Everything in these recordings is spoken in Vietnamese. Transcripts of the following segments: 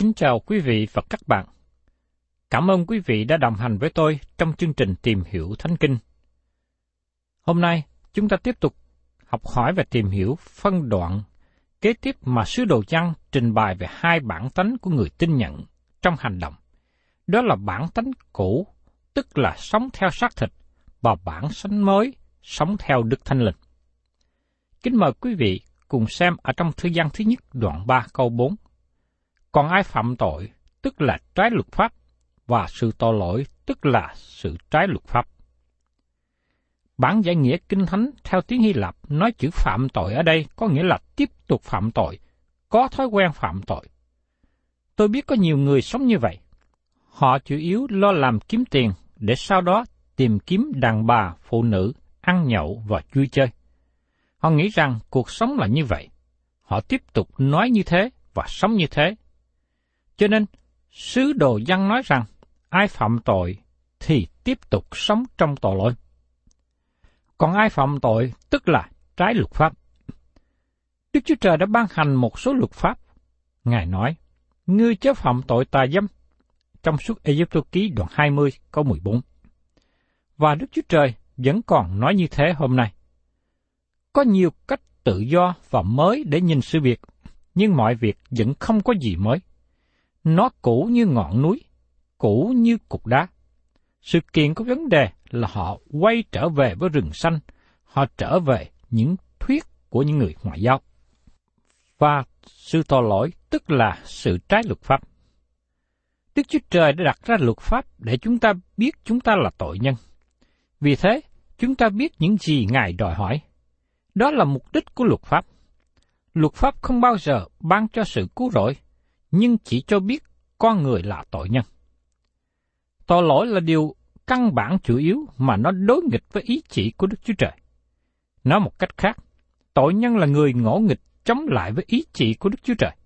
Kính chào quý vị và các bạn. Cảm ơn quý vị đã đồng hành với tôi trong chương trình Tìm hiểu Thánh Kinh. Hôm nay, chúng ta tiếp tục học hỏi và tìm hiểu phân đoạn kế tiếp mà sứ đồ Giăng trình bày về hai bản tánh của người tin nhận trong hành động. Đó là bản tánh cũ, tức là sống theo xác thịt, và bản tánh mới, sống theo Đức Thánh Linh. Kính mời quý vị cùng xem ở trong thư gian thứ nhất đoạn 3 câu 4. Còn ai phạm tội, tức là trái luật pháp, và sự tội lỗi, tức là sự trái luật pháp. Bản giải nghĩa kinh thánh theo tiếng Hy Lạp nói chữ phạm tội ở đây có nghĩa là tiếp tục phạm tội, có thói quen phạm tội. Tôi biết có nhiều người sống như vậy. Họ chủ yếu lo làm kiếm tiền để sau đó tìm kiếm đàn bà, phụ nữ, ăn nhậu và vui chơi. Họ nghĩ rằng cuộc sống là như vậy. Họ tiếp tục nói như thế và sống như thế. Cho nên, sứ đồ dân nói rằng, ai phạm tội thì tiếp tục sống trong tội lỗi. Còn ai phạm tội tức là trái luật pháp. Đức Chúa Trời đã ban hành một số luật pháp. Ngài nói, ngươi chớ phạm tội tà dâm, trong suốt Ai Cập ký đoạn 20 câu 14. Và Đức Chúa Trời vẫn còn nói như thế hôm nay. Có nhiều cách tự do và mới để nhìn sự việc, nhưng mọi việc vẫn không có gì mới. Nó cũ như ngọn núi, cũ như cục đá. Sự kiện có vấn đề là họ quay trở về với rừng xanh, họ trở về những thuyết của những người ngoại giao. Và sự tội lỗi tức là sự trái luật pháp. Đức Chúa Trời đã đặt ra luật pháp để chúng ta biết chúng ta là tội nhân. Vì thế, chúng ta biết những gì Ngài đòi hỏi. Đó là mục đích của luật pháp. Luật pháp không bao giờ ban cho sự cứu rỗi, nhưng chỉ cho biết con người là tội nhân. Tội lỗi là điều căn bản chủ yếu mà nó đối nghịch với ý chỉ của Đức Chúa Trời. Nói một cách khác, tội nhân là người ngỗ nghịch chống lại với ý chỉ của Đức Chúa Trời.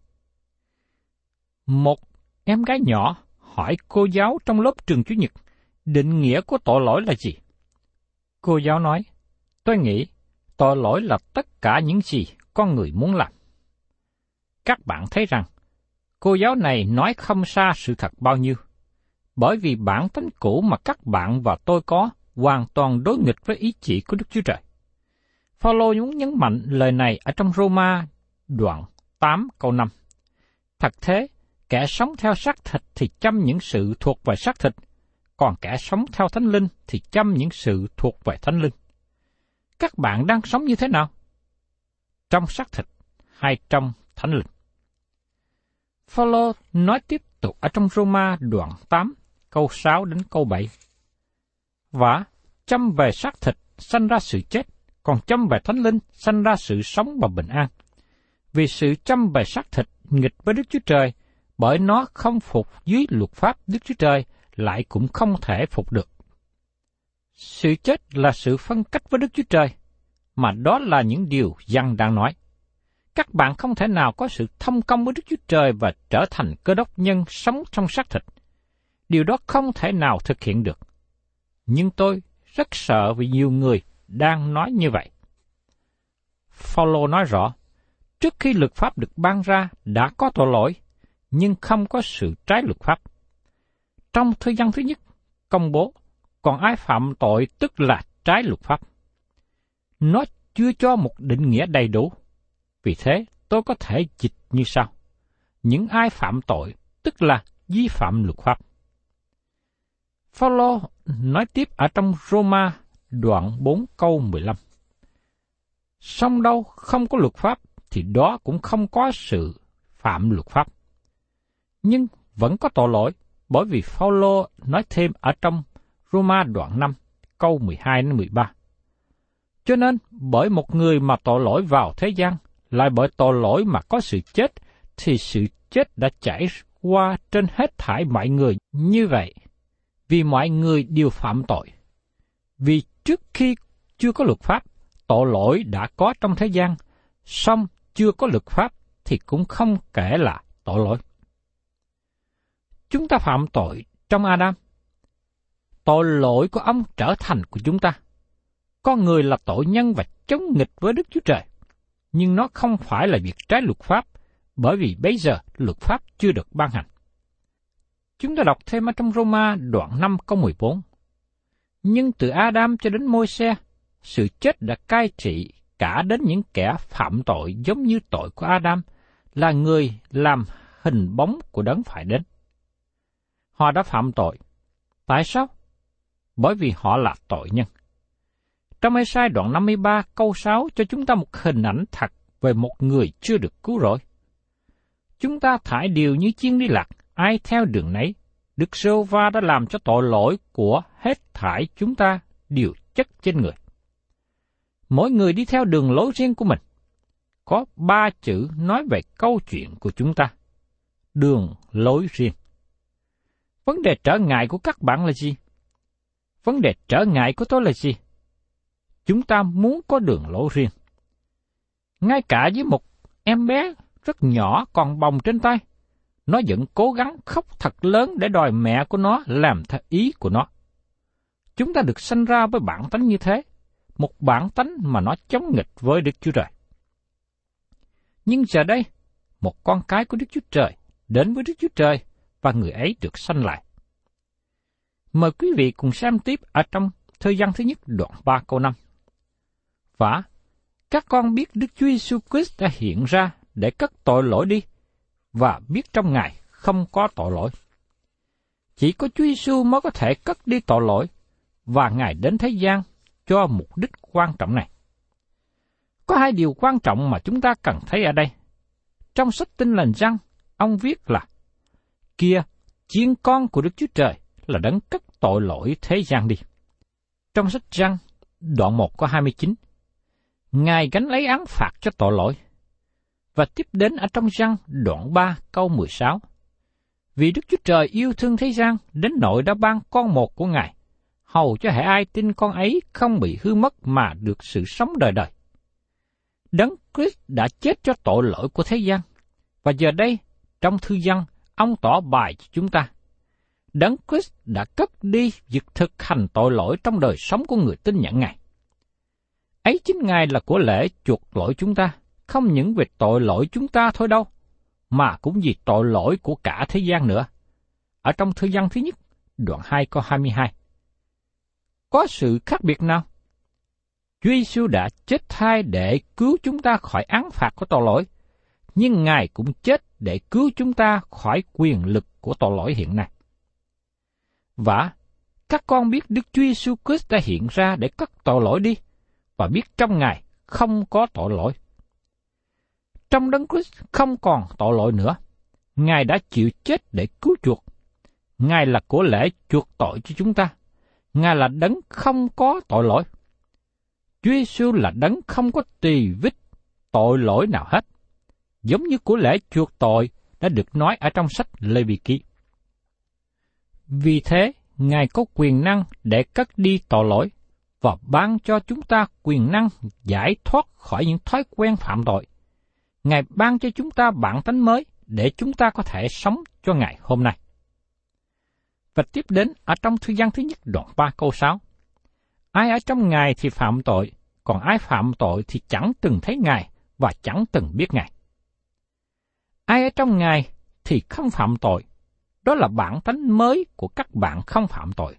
Một em gái nhỏ hỏi cô giáo trong lớp trường Chủ nhật, định nghĩa của tội lỗi là gì? Cô giáo nói, tôi nghĩ tội lỗi là tất cả những gì con người muốn làm. Các bạn thấy rằng, cô giáo này nói không xa sự thật bao nhiêu, bởi vì bản tính cũ mà các bạn và tôi có hoàn toàn đối nghịch với ý chỉ của Đức Chúa Trời. Phaolô muốn nhấn mạnh lời này ở trong Roma đoạn 8 câu 5. Thật thế, Kẻ sống theo xác thịt thì chăm những sự thuộc về xác thịt, còn kẻ sống theo thánh linh thì chăm những sự thuộc về thánh linh. Các bạn đang sống như thế nào? Trong xác thịt hay trong thánh linh? Phaolô nói tiếp tục ở trong Roma đoạn 8, câu 6 đến câu 7. Và chăm về xác thịt sanh ra sự chết, còn chăm về thánh linh sanh ra sự sống và bình an. Vì sự chăm về xác thịt nghịch với Đức Chúa Trời, bởi nó không phục dưới luật pháp Đức Chúa Trời, lại cũng không thể phục được. Sự chết là sự phân cách với Đức Chúa Trời, mà đó là những điều dân đang nói. Các bạn không thể nào có sự thông công với Đức Chúa Trời và trở thành cơ đốc nhân sống trong xác thịt. Điều đó không thể nào thực hiện được. Nhưng tôi rất sợ vì nhiều người đang nói như vậy. Phaolô nói rõ, trước khi luật pháp được ban ra đã có tội lỗi, nhưng không có sự trái luật pháp. Trong thư văn thứ nhất, công bố, còn ai phạm tội tức là trái luật pháp. Nó chưa cho một định nghĩa đầy đủ. Vì thế, tôi có thể dịch như sau. Những ai phạm tội tức là vi phạm luật pháp. Phaolô nói tiếp ở trong Roma đoạn 4 câu 15. Song đâu không có luật pháp thì đó cũng không có sự phạm luật pháp. Nhưng vẫn có tội lỗi bởi vì Phaolô nói thêm ở trong Roma đoạn 5 câu 12 đến 13. Cho nên bởi một người mà tội lỗi vào thế gian, lại bởi tội lỗi mà có sự chết, thì sự chết đã chảy qua trên hết thải mọi người như vậy, vì mọi người đều phạm tội. Vì trước khi chưa có luật pháp, tội lỗi đã có trong thế gian, song chưa có luật pháp thì cũng không kể là tội lỗi. Chúng ta phạm tội trong Adam. Tội lỗi của ông trở thành của chúng ta. Con người là tội nhân và chống nghịch với Đức Chúa Trời. Nhưng nó không phải là việc trái luật pháp, bởi vì bây giờ luật pháp chưa được ban hành. Chúng ta đọc thêm ở trong Roma đoạn 5 câu 14. Nhưng từ Adam cho đến môi xe, sự chết đã cai trị cả đến những kẻ phạm tội giống như tội của Adam, là người làm hình bóng của đấng phải đến. Họ đã phạm tội. Tại sao? Bởi vì họ là tội nhân. Trong Ê-sai đoạn 53 câu 6 cho chúng ta một hình ảnh thật về một người chưa được cứu rỗi. Chúng ta thải điều như chiên đi lạc, ai theo đường nấy. Đức Sô Va đã làm cho tội lỗi của hết thải chúng ta đều chất trên người. Mỗi người đi theo đường lối riêng của mình. Có ba chữ nói về câu chuyện của chúng ta. Đường lối riêng. Vấn đề trở ngại của các bạn là gì? Vấn đề trở ngại của tôi là gì? Chúng ta muốn có đường lối riêng. Ngay cả với một em bé rất nhỏ còn bồng trên tay, nó vẫn cố gắng khóc thật lớn để đòi mẹ của nó làm theo ý của nó. Chúng ta được sanh ra với bản tánh như thế, một bản tánh mà nó chống nghịch với Đức Chúa Trời. Nhưng giờ đây, một con cái của Đức Chúa Trời đến với Đức Chúa Trời và người ấy được sanh lại. Mời quý vị cùng xem tiếp ở trong thời gian thứ nhất đoạn 3 câu 5 vả các con biết Đức Chúa Giêsu Christ đã hiện ra để cất tội lỗi đi và biết trong Ngài không có tội lỗi. Chỉ có Chúa Giêsu mới có thể cất đi tội lỗi và Ngài đến thế gian cho mục đích quan trọng này. Có hai điều quan trọng mà chúng ta cần thấy ở đây. Trong sách tin lành răng, ông viết là Kia, chiên con của Đức Chúa Trời là đấng cất tội lỗi thế gian đi. Trong sách răng, đoạn 1 có 29, Ngài gánh lấy án phạt cho tội lỗi. Và tiếp đến ở trong răng đoạn 3 câu 16. Vì Đức Chúa Trời yêu thương thế gian đến nỗi đã ban con một của Ngài, hầu cho hệ ai tin con ấy không bị hư mất mà được sự sống đời đời. Đấng Christ đã chết cho tội lỗi của thế gian, và giờ đây, trong thư văn, ông tỏ bài cho chúng ta. Đấng Christ đã cất đi việc thực hành tội lỗi trong đời sống của người tin nhận Ngài. Ấy chính Ngài là của lễ chuộc lỗi chúng ta, không những về tội lỗi chúng ta thôi đâu, mà cũng vì tội lỗi của cả thế gian nữa. Ở trong thư văn thứ nhất, đoạn 2 câu 22. Có sự khác biệt nào? Chúa Giêsu đã chết thai để cứu chúng ta khỏi án phạt của tội lỗi. nhưng Ngài cũng chết để cứu chúng ta khỏi quyền lực của tội lỗi hiện nay. Và các con biết Đức Chúa Giêsu Christ đã hiện ra để cất tội lỗi đi, và biết trong Ngài không có tội lỗi. Trong Đấng Christ không còn tội lỗi nữa. Ngài đã chịu chết để cứu chuộc. Ngài là của lễ chuộc tội cho chúng ta. Ngài là đấng không có tội lỗi. Chúa Giêsu là đấng không có tỳ vết tội lỗi nào hết. Giống như của lễ chuộc tội đã được nói ở trong sách Lê Vi Ký. Vì thế, Ngài có quyền năng để cất đi tội lỗi và ban cho chúng ta quyền năng giải thoát khỏi những thói quen phạm tội. Ngài ban cho chúng ta bản tánh mới để chúng ta có thể sống cho ngày hôm nay. Và tiếp đến ở trong thư gian thứ nhất đoạn 3 câu 6. Ai ở trong Ngài thì phạm tội, còn ai phạm tội thì chẳng từng thấy Ngài và chẳng từng biết Ngài. Ai ở trong Ngài thì không phạm tội, đó là bản tánh mới của các bạn không phạm tội.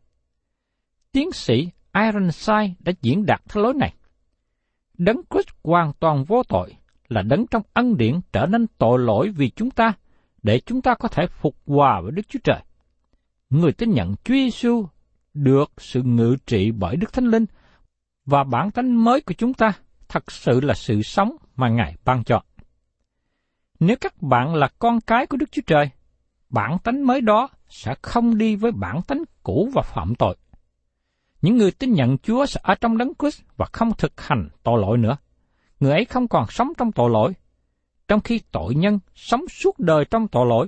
Tiến sĩ Ironside đã diễn đạt theo lối này. Đấng Christ hoàn toàn vô tội là đấng trong ân điển trở nên tội lỗi vì chúng ta, để chúng ta có thể phục hòa với Đức Chúa Trời. Người tin nhận Chúa Giêsu được sự ngự trị bởi Đức Thánh Linh và bản tánh mới của chúng ta thật sự là sự sống mà Ngài ban cho. Nếu các bạn là con cái của Đức Chúa Trời, bản tánh mới đó sẽ không đi với bản tánh cũ và phạm tội. Những người tin nhận Chúa sẽ ở trong đấng Christ và không thực hành tội lỗi nữa. Người ấy không còn sống trong tội lỗi, trong khi tội nhân sống suốt đời trong tội lỗi.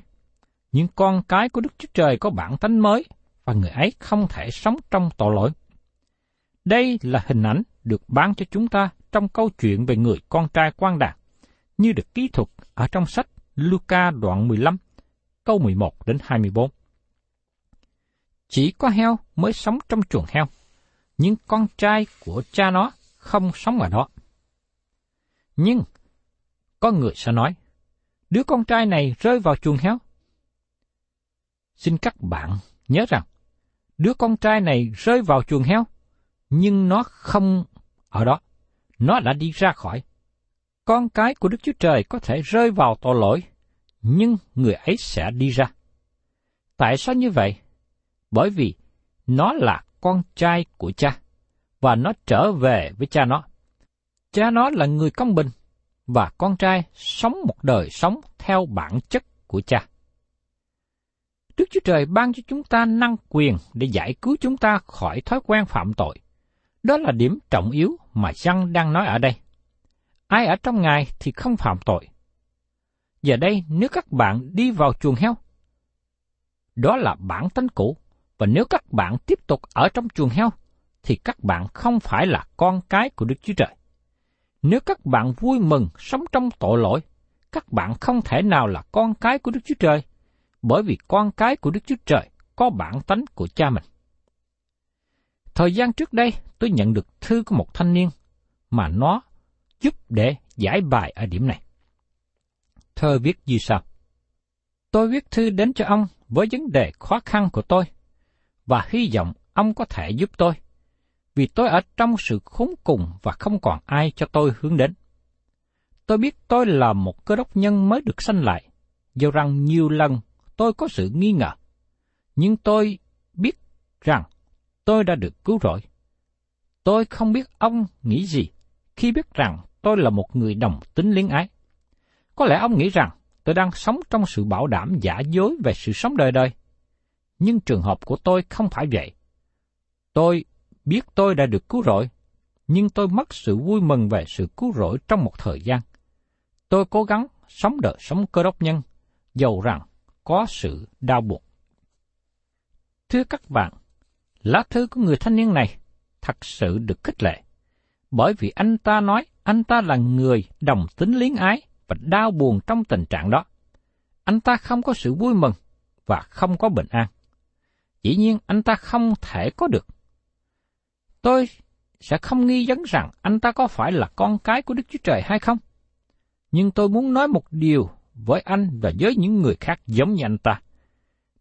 Nhưng con cái của Đức Chúa Trời có bản tánh mới và người ấy không thể sống trong tội lỗi. Đây là hình ảnh được bán cho chúng ta trong câu chuyện về người con trai quan đạt, như được kỹ thuật ở trong sách Luca đoạn 15, câu 11 đến 24. Chỉ có heo mới sống trong chuồng heo, nhưng con trai của cha nó không sống ở đó. Nhưng, có người sẽ nói, đứa con trai này rơi vào chuồng heo. Xin các bạn nhớ rằng, đứa con trai này rơi vào chuồng heo, nhưng nó không ở đó. Nó đã đi ra khỏi. Con cái của Đức Chúa Trời có thể rơi vào tội lỗi, nhưng người ấy sẽ đi ra. Tại sao như vậy? Bởi vì nó là con trai của cha, và nó trở về với cha nó. Cha nó là người công bình, và con trai sống một đời sống theo bản chất của cha. Đức Chúa Trời ban cho chúng ta năng quyền để giải cứu chúng ta khỏi thói quen phạm tội. Đó là điểm trọng yếu mà Giăng đang nói ở đây. Ai ở trong Ngài thì không phạm tội. Giờ đây nếu các bạn đi vào chuồng heo, đó là bản tính cũ, và nếu các bạn tiếp tục ở trong chuồng heo, thì các bạn không phải là con cái của Đức Chúa Trời. Nếu các bạn vui mừng sống trong tội lỗi, các bạn không thể nào là con cái của Đức Chúa Trời, bởi vì con cái của Đức Chúa Trời có bản tánh của cha mình. Thời gian trước đây, tôi nhận được thư của một thanh niên mà nó giúp để giải bài ở điểm này. Thơ viết như sau. Tôi viết thư đến cho ông với vấn đề khó khăn của tôi, và hy vọng ông có thể giúp tôi vì tôi ở trong sự khốn cùng và không còn ai cho tôi hướng đến. Tôi biết tôi là một cơ đốc nhân mới được sanh lại, dù rằng nhiều lần tôi có sự nghi ngờ. Nhưng tôi biết rằng tôi đã được cứu rỗi. Tôi không biết ông nghĩ gì khi biết rằng tôi là một người đồng tính liên ái. Có lẽ ông nghĩ rằng tôi đang sống trong sự bảo đảm giả dối về sự sống đời đời. Nhưng trường hợp của tôi không phải vậy. Tôi biết tôi đã được cứu rỗi, nhưng tôi mất sự vui mừng về sự cứu rỗi trong một thời gian. Tôi cố gắng sống đời sống cơ đốc nhân, dầu rằng có sự đau buồn. Thưa các bạn, lá thư của người thanh niên này thật sự được khích lệ, bởi vì anh ta nói anh ta là người đồng tính liếng ái và đau buồn trong tình trạng đó. Anh ta không có sự vui mừng và không có bình an. Dĩ nhiên anh ta không thể có được Tôi sẽ không nghi vấn rằng anh ta có phải là con cái của Đức Chúa Trời hay không. Nhưng tôi muốn nói một điều với anh và với những người khác giống như anh ta.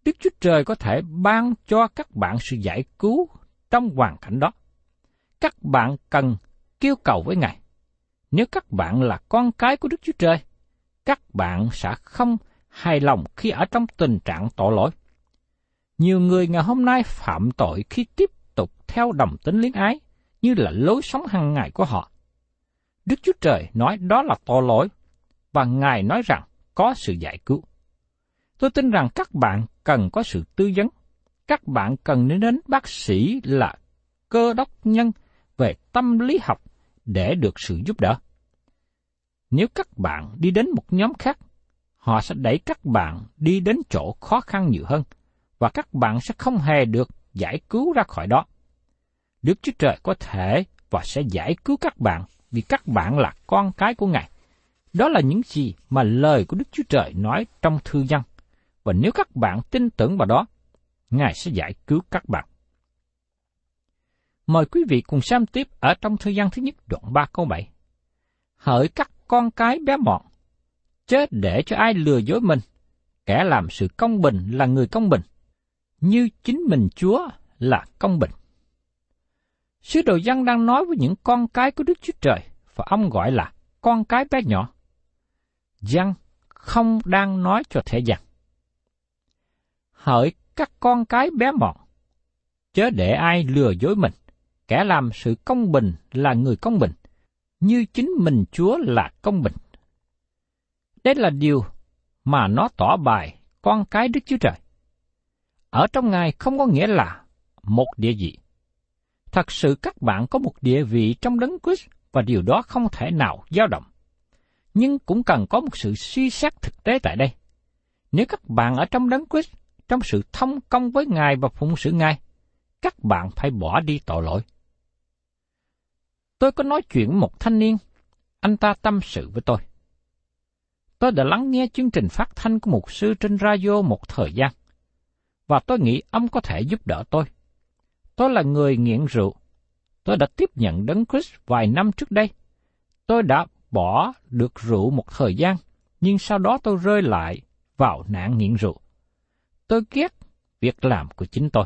Đức Chúa Trời có thể ban cho các bạn sự giải cứu trong hoàn cảnh đó. Các bạn cần kêu cầu với Ngài. Nếu các bạn là con cái của Đức Chúa Trời, các bạn sẽ không hài lòng khi ở trong tình trạng tội lỗi. Nhiều người ngày hôm nay phạm tội khi tiếp tục theo đồng tính liên ái như là lối sống hàng ngày của họ. Đức Chúa Trời nói đó là tội lỗi, và Ngài nói rằng có sự giải cứu. Tôi tin rằng các bạn cần có sự tư vấn. Các bạn cần nên đến bác sĩ là cơ đốc nhân về tâm lý học để được sự giúp đỡ. Nếu các bạn đi đến một nhóm khác, họ sẽ đẩy các bạn đi đến chỗ khó khăn nhiều hơn, và các bạn sẽ không hề được giải cứu ra khỏi đó. Đức Chúa Trời có thể và sẽ giải cứu các bạn vì các bạn là con cái của Ngài. Đó là những gì mà lời của Đức Chúa Trời nói trong thư dân. Và nếu các bạn tin tưởng vào đó, Ngài sẽ giải cứu các bạn. Mời quý vị cùng xem tiếp ở trong thư gian thứ nhất đoạn 3 câu 7. Hỡi các con cái bé mọn, chết để cho ai lừa dối mình, kẻ làm sự công bình là người công bình, như chính mình Chúa là công bình. Sứ đồ dân đang nói với những con cái của Đức Chúa Trời, và ông gọi là con cái bé nhỏ. Dân không đang nói cho thể dân. Hỡi các con cái bé mọn, chớ để ai lừa dối mình, kẻ làm sự công bình là người công bình, như chính mình Chúa là công bình. Đây là điều mà nó tỏ bài con cái Đức Chúa Trời. Ở trong Ngài không có nghĩa là một địa vị. Thật sự các bạn có một địa vị trong đấng Christ và điều đó không thể nào dao động. Nhưng cũng cần có một sự suy xét thực tế tại đây. Nếu các bạn ở trong đấng Christ, trong sự thông công với Ngài và phụng sự Ngài, các bạn phải bỏ đi tội lỗi. Tôi có nói chuyện một thanh niên, anh ta tâm sự với tôi. Tôi đã lắng nghe chương trình phát thanh của một sư trên radio một thời gian, và tôi nghĩ ông có thể giúp đỡ tôi. Tôi là người nghiện rượu. Tôi đã tiếp nhận đấng Christ vài năm trước đây. Tôi đã bỏ được rượu một thời gian, nhưng sau đó tôi rơi lại vào nạn nghiện rượu. Tôi ghét việc làm của chính tôi.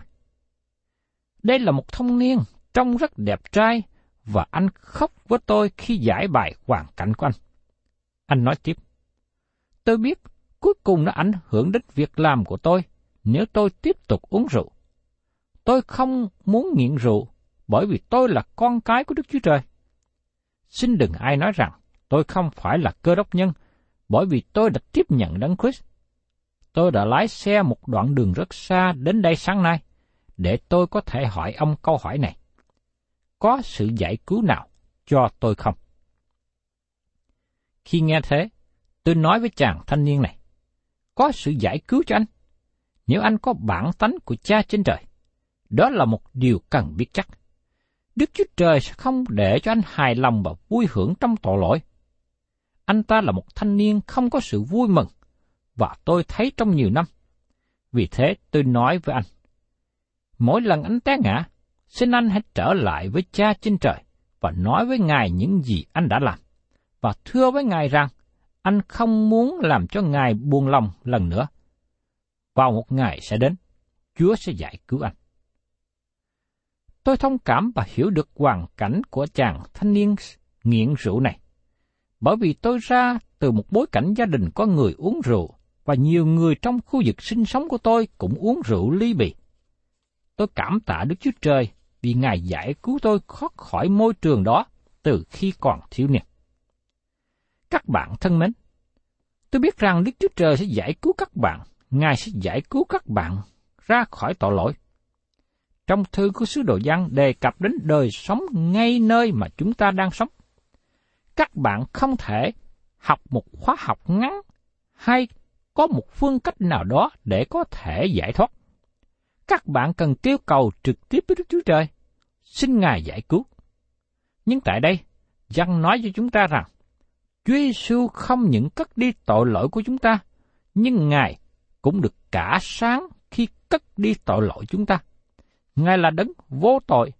Đây là một thông niên trông rất đẹp trai và anh khóc với tôi khi giải bài hoàn cảnh của anh. Anh nói tiếp, tôi biết cuối cùng nó ảnh hưởng đến việc làm của tôi nếu tôi tiếp tục uống rượu. Tôi không muốn nghiện rượu bởi vì tôi là con cái của Đức Chúa Trời. Xin đừng ai nói rằng tôi không phải là cơ đốc nhân bởi vì tôi đã tiếp nhận Đấng Christ. Tôi đã lái xe một đoạn đường rất xa đến đây sáng nay để tôi có thể hỏi ông câu hỏi này có sự giải cứu nào cho tôi không? Khi nghe thế, tôi nói với chàng thanh niên này, có sự giải cứu cho anh. Nếu anh có bản tánh của cha trên trời, đó là một điều cần biết chắc. Đức Chúa Trời sẽ không để cho anh hài lòng và vui hưởng trong tội lỗi. Anh ta là một thanh niên không có sự vui mừng, và tôi thấy trong nhiều năm. Vì thế tôi nói với anh, mỗi lần anh té ngã, xin anh hãy trở lại với cha trên trời và nói với Ngài những gì anh đã làm. Và thưa với Ngài rằng, anh không muốn làm cho Ngài buồn lòng lần nữa. Vào một ngày sẽ đến, Chúa sẽ giải cứu anh. Tôi thông cảm và hiểu được hoàn cảnh của chàng thanh niên nghiện rượu này. Bởi vì tôi ra từ một bối cảnh gia đình có người uống rượu, và nhiều người trong khu vực sinh sống của tôi cũng uống rượu ly bì. Tôi cảm tạ Đức Chúa Trời vì Ngài giải cứu tôi thoát khỏi môi trường đó từ khi còn thiếu niên. Các bạn thân mến, tôi biết rằng Đức Chúa Trời sẽ giải cứu các bạn, Ngài sẽ giải cứu các bạn ra khỏi tội lỗi. Trong thư của sứ đồ Giăng đề cập đến đời sống ngay nơi mà chúng ta đang sống. Các bạn không thể học một khóa học ngắn hay có một phương cách nào đó để có thể giải thoát các bạn cần kêu cầu trực tiếp với Đức Chúa Trời, xin Ngài giải cứu. Nhưng tại đây, Giăng nói cho chúng ta rằng, Chúa Giêsu không những cất đi tội lỗi của chúng ta, nhưng Ngài cũng được cả sáng khi cất đi tội lỗi chúng ta. Ngài là đấng vô tội,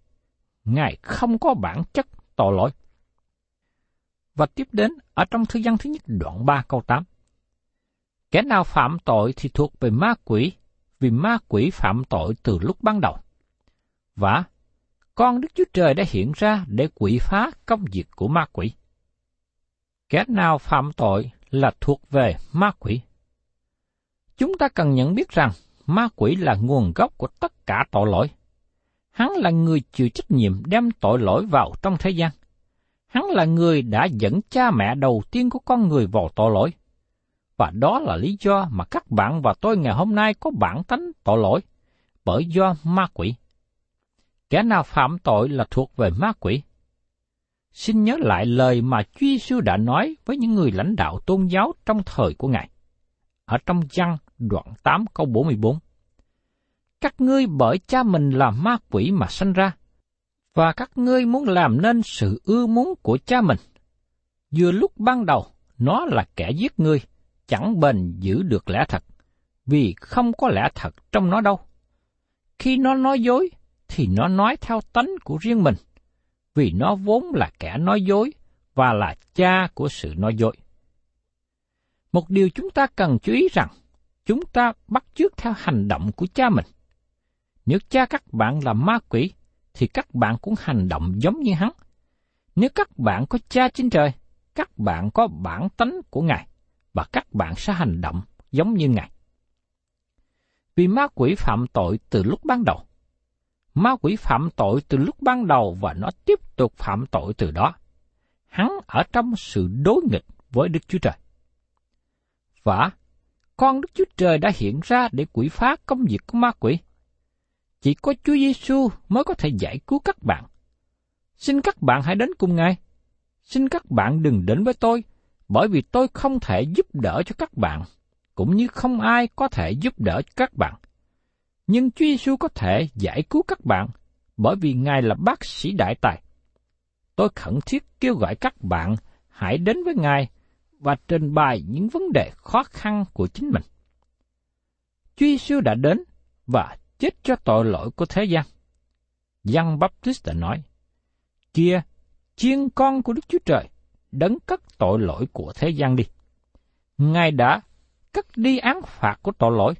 Ngài không có bản chất tội lỗi. Và tiếp đến ở trong thư văn thứ nhất đoạn 3 câu 8. Kẻ nào phạm tội thì thuộc về ma quỷ, vì ma quỷ phạm tội từ lúc ban đầu. Và con Đức Chúa Trời đã hiện ra để quỷ phá công việc của ma quỷ. Kẻ nào phạm tội là thuộc về ma quỷ. Chúng ta cần nhận biết rằng ma quỷ là nguồn gốc của tất cả tội lỗi. Hắn là người chịu trách nhiệm đem tội lỗi vào trong thế gian. Hắn là người đã dẫn cha mẹ đầu tiên của con người vào tội lỗi. Và đó là lý do mà các bạn và tôi ngày hôm nay có bản tánh tội lỗi, bởi do ma quỷ. Kẻ nào phạm tội là thuộc về ma quỷ. Xin nhớ lại lời mà Chúa Giêsu đã nói với những người lãnh đạo tôn giáo trong thời của Ngài. Ở trong văn đoạn 8 câu 44. Các ngươi bởi cha mình là ma quỷ mà sanh ra, và các ngươi muốn làm nên sự ưa muốn của cha mình. Vừa lúc ban đầu, nó là kẻ giết ngươi, chẳng bền giữ được lẽ thật, vì không có lẽ thật trong nó đâu. Khi nó nói dối, thì nó nói theo tánh của riêng mình, vì nó vốn là kẻ nói dối và là cha của sự nói dối. Một điều chúng ta cần chú ý rằng, chúng ta bắt chước theo hành động của cha mình. Nếu cha các bạn là ma quỷ, thì các bạn cũng hành động giống như hắn. Nếu các bạn có cha trên trời, các bạn có bản tánh của Ngài, và các bạn sẽ hành động giống như Ngài. Vì ma quỷ phạm tội từ lúc ban đầu. Ma quỷ phạm tội từ lúc ban đầu và nó tiếp tục phạm tội từ đó. Hắn ở trong sự đối nghịch với Đức Chúa Trời. Và con Đức Chúa Trời đã hiện ra để quỷ phá công việc của ma quỷ. Chỉ có Chúa Giêsu mới có thể giải cứu các bạn. Xin các bạn hãy đến cùng Ngài. Xin các bạn đừng đến với tôi, bởi vì tôi không thể giúp đỡ cho các bạn, cũng như không ai có thể giúp đỡ cho các bạn. Nhưng Chúa Giêsu có thể giải cứu các bạn, bởi vì Ngài là bác sĩ đại tài. Tôi khẩn thiết kêu gọi các bạn hãy đến với Ngài và trình bày những vấn đề khó khăn của chính mình. Chúa Giêsu đã đến và chết cho tội lỗi của thế gian. Giăng Baptist đã nói, Kia, chiên con của Đức Chúa Trời, đấng cất tội lỗi của thế gian đi. Ngài đã cất đi án phạt của tội lỗi.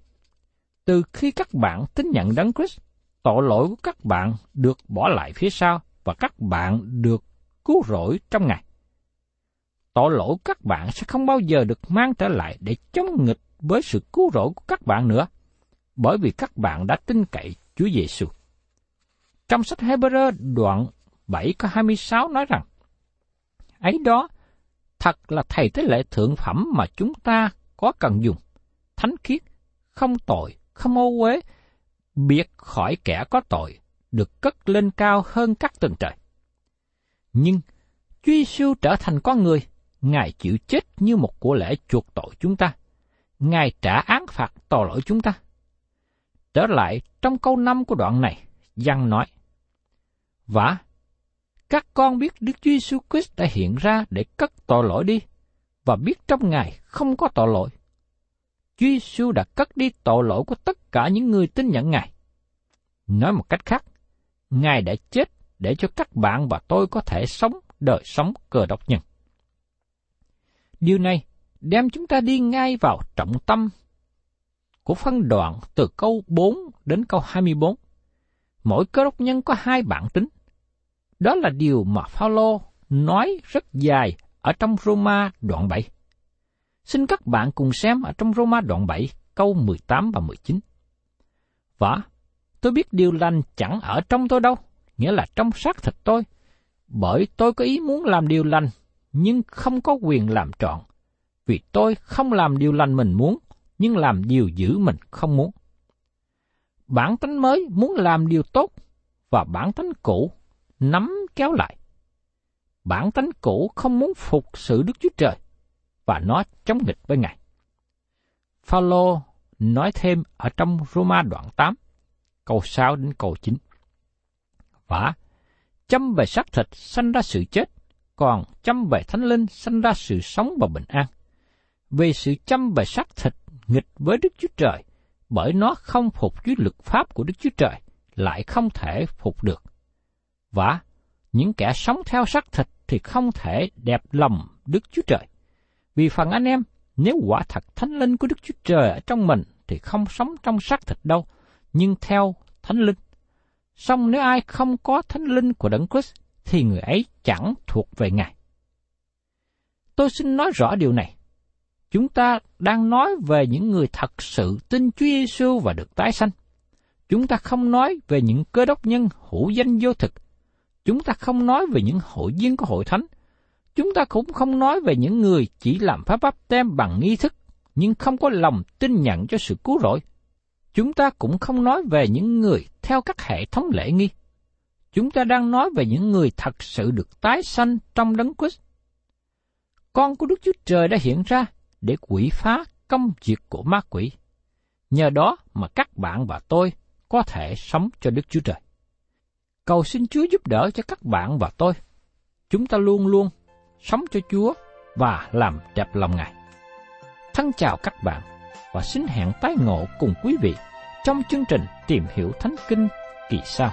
Từ khi các bạn tin nhận đấng Christ, tội lỗi của các bạn được bỏ lại phía sau và các bạn được cứu rỗi trong Ngài. Tội lỗi các bạn sẽ không bao giờ được mang trở lại để chống nghịch với sự cứu rỗi của các bạn nữa bởi vì các bạn đã tin cậy Chúa Giêsu. Trong sách Hebrew đoạn 7 có 26 nói rằng, ấy đó, thật là thầy tế lệ thượng phẩm mà chúng ta có cần dùng, thánh khiết, không tội, không ô uế, biệt khỏi kẻ có tội, được cất lên cao hơn các tầng trời. Nhưng, Chúa Giêsu trở thành con người, Ngài chịu chết như một của lễ chuộc tội chúng ta. Ngài trả án phạt tội lỗi chúng ta. Trở lại trong câu 5 của đoạn này, Giăng nói, Và các con biết Đức Chúa Giêsu Christ đã hiện ra để cất tội lỗi đi, và biết trong Ngài không có tội lỗi. Chúa Giêsu đã cất đi tội lỗi của tất cả những người tin nhận Ngài. Nói một cách khác, Ngài đã chết để cho các bạn và tôi có thể sống đời sống cờ độc nhân. Điều này đem chúng ta đi ngay vào trọng tâm của phân đoạn từ câu 4 đến câu 24. Mỗi cơ đốc nhân có hai bản tính. Đó là điều mà Phaolô nói rất dài ở trong Roma đoạn 7. Xin các bạn cùng xem ở trong Roma đoạn 7 câu 18 và 19. Và tôi biết điều lành chẳng ở trong tôi đâu, nghĩa là trong xác thịt tôi, bởi tôi có ý muốn làm điều lành, nhưng không có quyền làm trọn, vì tôi không làm điều lành mình muốn, nhưng làm điều dữ mình không muốn. Bản tánh mới muốn làm điều tốt, và bản tánh cũ nắm kéo lại. Bản tánh cũ không muốn phục sự Đức Chúa Trời, và nó chống nghịch với Ngài. Phaolô nói thêm ở trong Roma đoạn 8, câu 6 đến câu 9. Và châm về xác thịt sanh ra sự chết, còn chăm về thánh linh sanh ra sự sống và bình an. Vì sự chăm về xác thịt nghịch với Đức Chúa Trời, bởi nó không phục dưới luật pháp của Đức Chúa Trời, lại không thể phục được. Và những kẻ sống theo xác thịt thì không thể đẹp lòng Đức Chúa Trời. Vì phần anh em, nếu quả thật thánh linh của Đức Chúa Trời ở trong mình thì không sống trong xác thịt đâu, nhưng theo thánh linh. Song nếu ai không có thánh linh của Đấng Christ thì người ấy chẳng thuộc về Ngài. Tôi xin nói rõ điều này. Chúng ta đang nói về những người thật sự tin Chúa Giêsu và được tái sanh. Chúng ta không nói về những cơ đốc nhân hữu danh vô thực. Chúng ta không nói về những hội viên của hội thánh. Chúng ta cũng không nói về những người chỉ làm pháp bắp tem bằng nghi thức, nhưng không có lòng tin nhận cho sự cứu rỗi. Chúng ta cũng không nói về những người theo các hệ thống lễ nghi. Chúng ta đang nói về những người thật sự được tái sanh trong đấng Christ. Con của Đức Chúa Trời đã hiện ra để quỷ phá công việc của ma quỷ. Nhờ đó mà các bạn và tôi có thể sống cho Đức Chúa Trời. Cầu xin Chúa giúp đỡ cho các bạn và tôi. Chúng ta luôn luôn sống cho Chúa và làm đẹp lòng Ngài. Thân chào các bạn và xin hẹn tái ngộ cùng quý vị trong chương trình Tìm hiểu Thánh Kinh kỳ sau.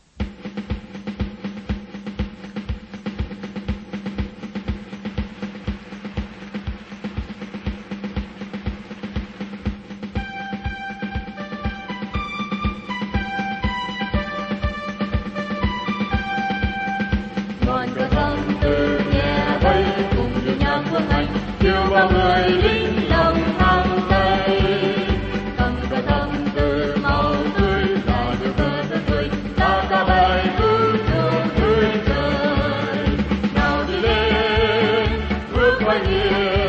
Chuộc